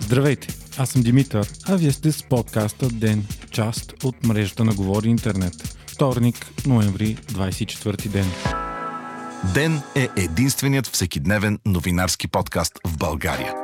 Здравейте, аз съм Димитър, а вие сте с подкаста Ден, част от мрежата на Говори Интернет. Вторник, ноември, 24 ден. Ден е единственият всекидневен новинарски подкаст в България.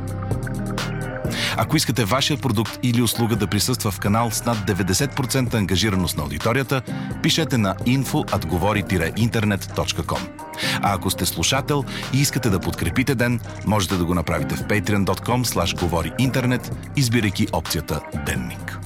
Ако искате вашия продукт или услуга да присъства в канал с над 90% ангажираност на аудиторията, пишете на info.govori-internet.com. А ако сте слушател и искате да подкрепите ден, можете да го направите в patreon.com slash говори интернет, избирайки опцията Денник.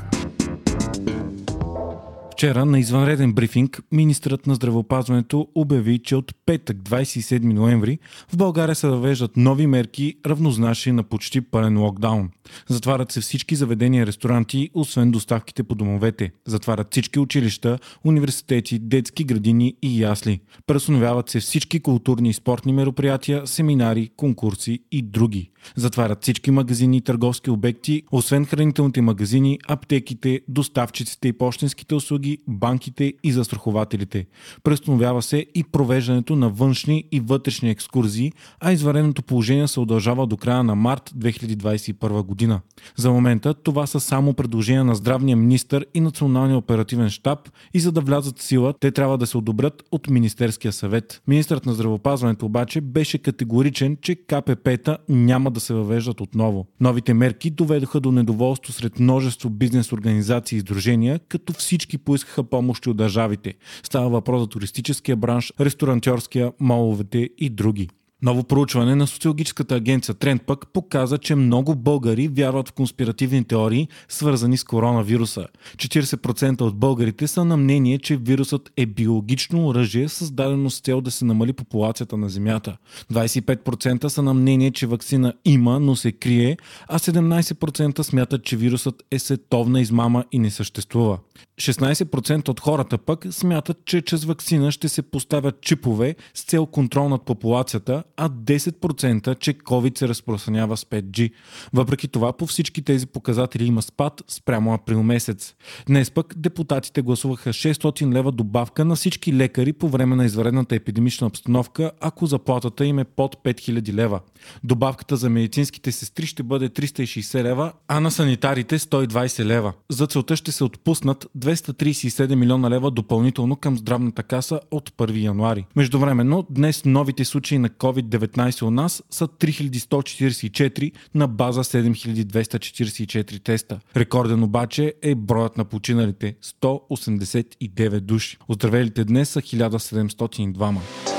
Вчера на извънреден брифинг министрът на здравеопазването обяви, че от петък 27 ноември в България се въвеждат нови мерки, равнозначни на почти пълен локдаун. Затварят се всички заведения и ресторанти, освен доставките по домовете. Затварят всички училища, университети, детски градини и ясли. Преустановяват се всички културни и спортни мероприятия, семинари, конкурси и други. Затварят всички магазини и търговски обекти, освен хранителните магазини, аптеките, доставчиците и почтенските услуги, банките и застрахователите. Преустановява се и провеждането на външни и вътрешни екскурзии, а извареното положение се удължава до края на март 2021 година. За момента това са само предложения на здравния министр и Националния оперативен штаб и за да влязат в сила, те трябва да се одобрят от Министерския съвет. Министрът на здравеопазването обаче беше категоричен, че КПП-та няма да се въвеждат отново. Новите мерки доведоха до недоволство сред множество бизнес организации и издружения, като всички поискаха помощи от държавите. Става въпрос за туристическия бранш, ресторантьорския, моловете и други. Ново проучване на социологическата агенция Тренд пък показа, че много българи вярват в конспиративни теории, свързани с коронавируса. 40% от българите са на мнение, че вирусът е биологично оръжие, създадено с цел да се намали популацията на Земята. 25% са на мнение, че вакцина има, но се крие, а 17% смятат, че вирусът е световна измама и не съществува. 16% от хората пък смятат, че чрез вакцина ще се поставят чипове с цел контрол над популацията, а 10% че COVID се разпространява с 5G. Въпреки това, по всички тези показатели има спад спрямо април месец. Днес пък депутатите гласуваха 600 лева добавка на всички лекари по време на изварената епидемична обстановка, ако заплатата им е под 5000 лева. Добавката за медицинските сестри ще бъде 360 лева, а на санитарите 120 лева. За целта ще се отпуснат 237 милиона лева допълнително към здравната каса от 1 януари. Междувременно, днес новите случаи на COVID-19 у нас са 3144 на база 7244 теста. Рекорден обаче е броят на починалите 189 души. Оздравелите днес са 1702.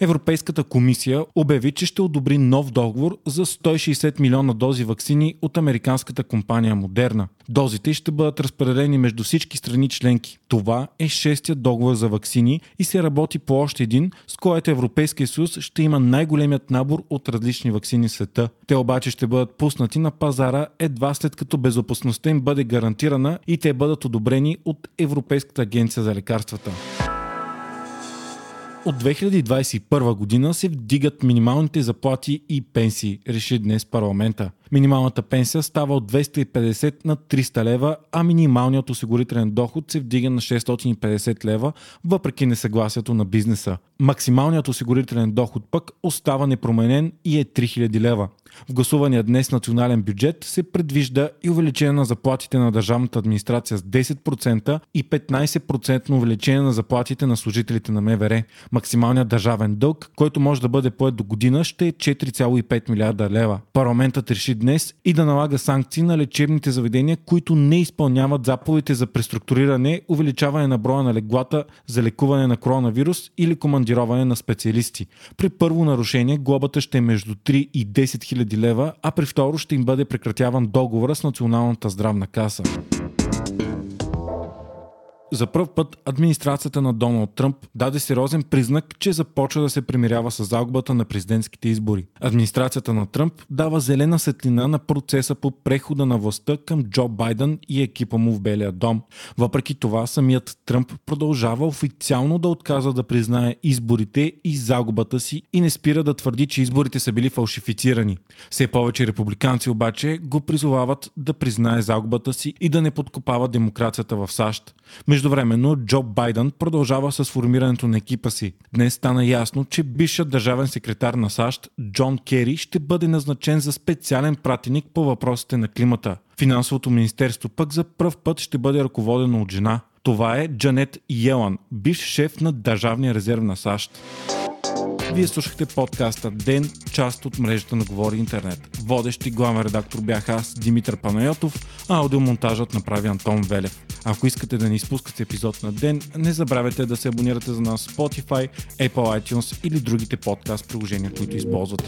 Европейската комисия обяви, че ще одобри нов договор за 160 милиона дози вакцини от американската компания Модерна. Дозите ще бъдат разпределени между всички страни членки. Това е шестия договор за вакцини и се работи по още един, с който Европейския съюз ще има най-големият набор от различни вакцини в света. Те обаче ще бъдат пуснати на пазара едва след като безопасността им бъде гарантирана и те бъдат одобрени от Европейската агенция за лекарствата. От 2021 година се вдигат минималните заплати и пенсии, реши днес парламента. Минималната пенсия става от 250 на 300 лева, а минималният осигурителен доход се вдига на 650 лева, въпреки несъгласието на бизнеса. Максималният осигурителен доход пък остава непроменен и е 3000 лева. В гласувания днес национален бюджет се предвижда и увеличение на заплатите на държавната администрация с 10% и 15% увеличение на заплатите на служителите на МВР. Максималният държавен дълг, който може да бъде поет до година, ще е 4,5 милиарда лева. Парламентът реши днес и да налага санкции на лечебните заведения, които не изпълняват заповедите за преструктуриране, увеличаване на броя на леглата за лекуване на коронавирус или командироване на специалисти. При първо нарушение глобата ще е между 3 и 10 000 лева, а при второ ще им бъде прекратяван договора с Националната здравна каса. За първ път администрацията на Доналд Тръмп даде сериозен признак, че започва да се примирява с загубата на президентските избори. Администрацията на Тръмп дава зелена светлина на процеса по прехода на властта към Джо Байден и екипа му в Белия дом. Въпреки това, самият Тръмп продължава официално да отказва да признае изборите и загубата си и не спира да твърди, че изборите са били фалшифицирани. Все повече републиканци обаче го призовават да признае загубата си и да не подкопава демокрацията в САЩ. Междувременно Джо Байден продължава с формирането на екипа си. Днес стана ясно, че бившият държавен секретар на САЩ Джон Кери ще бъде назначен за специален пратеник по въпросите на климата. Финансовото министерство пък за пръв път ще бъде ръководено от жена. Това е Джанет Йелан, бивш шеф на Държавния резерв на САЩ. Вие слушахте подкаста Ден, част от мрежата на Говори Интернет. Водещи главен редактор бях аз, Димитър Панайотов, а аудиомонтажът направи Антон Велев. Ако искате да не изпускате епизод на ден, не забравяйте да се абонирате за нас в Spotify, Apple iTunes или другите подкаст приложения, които използвате.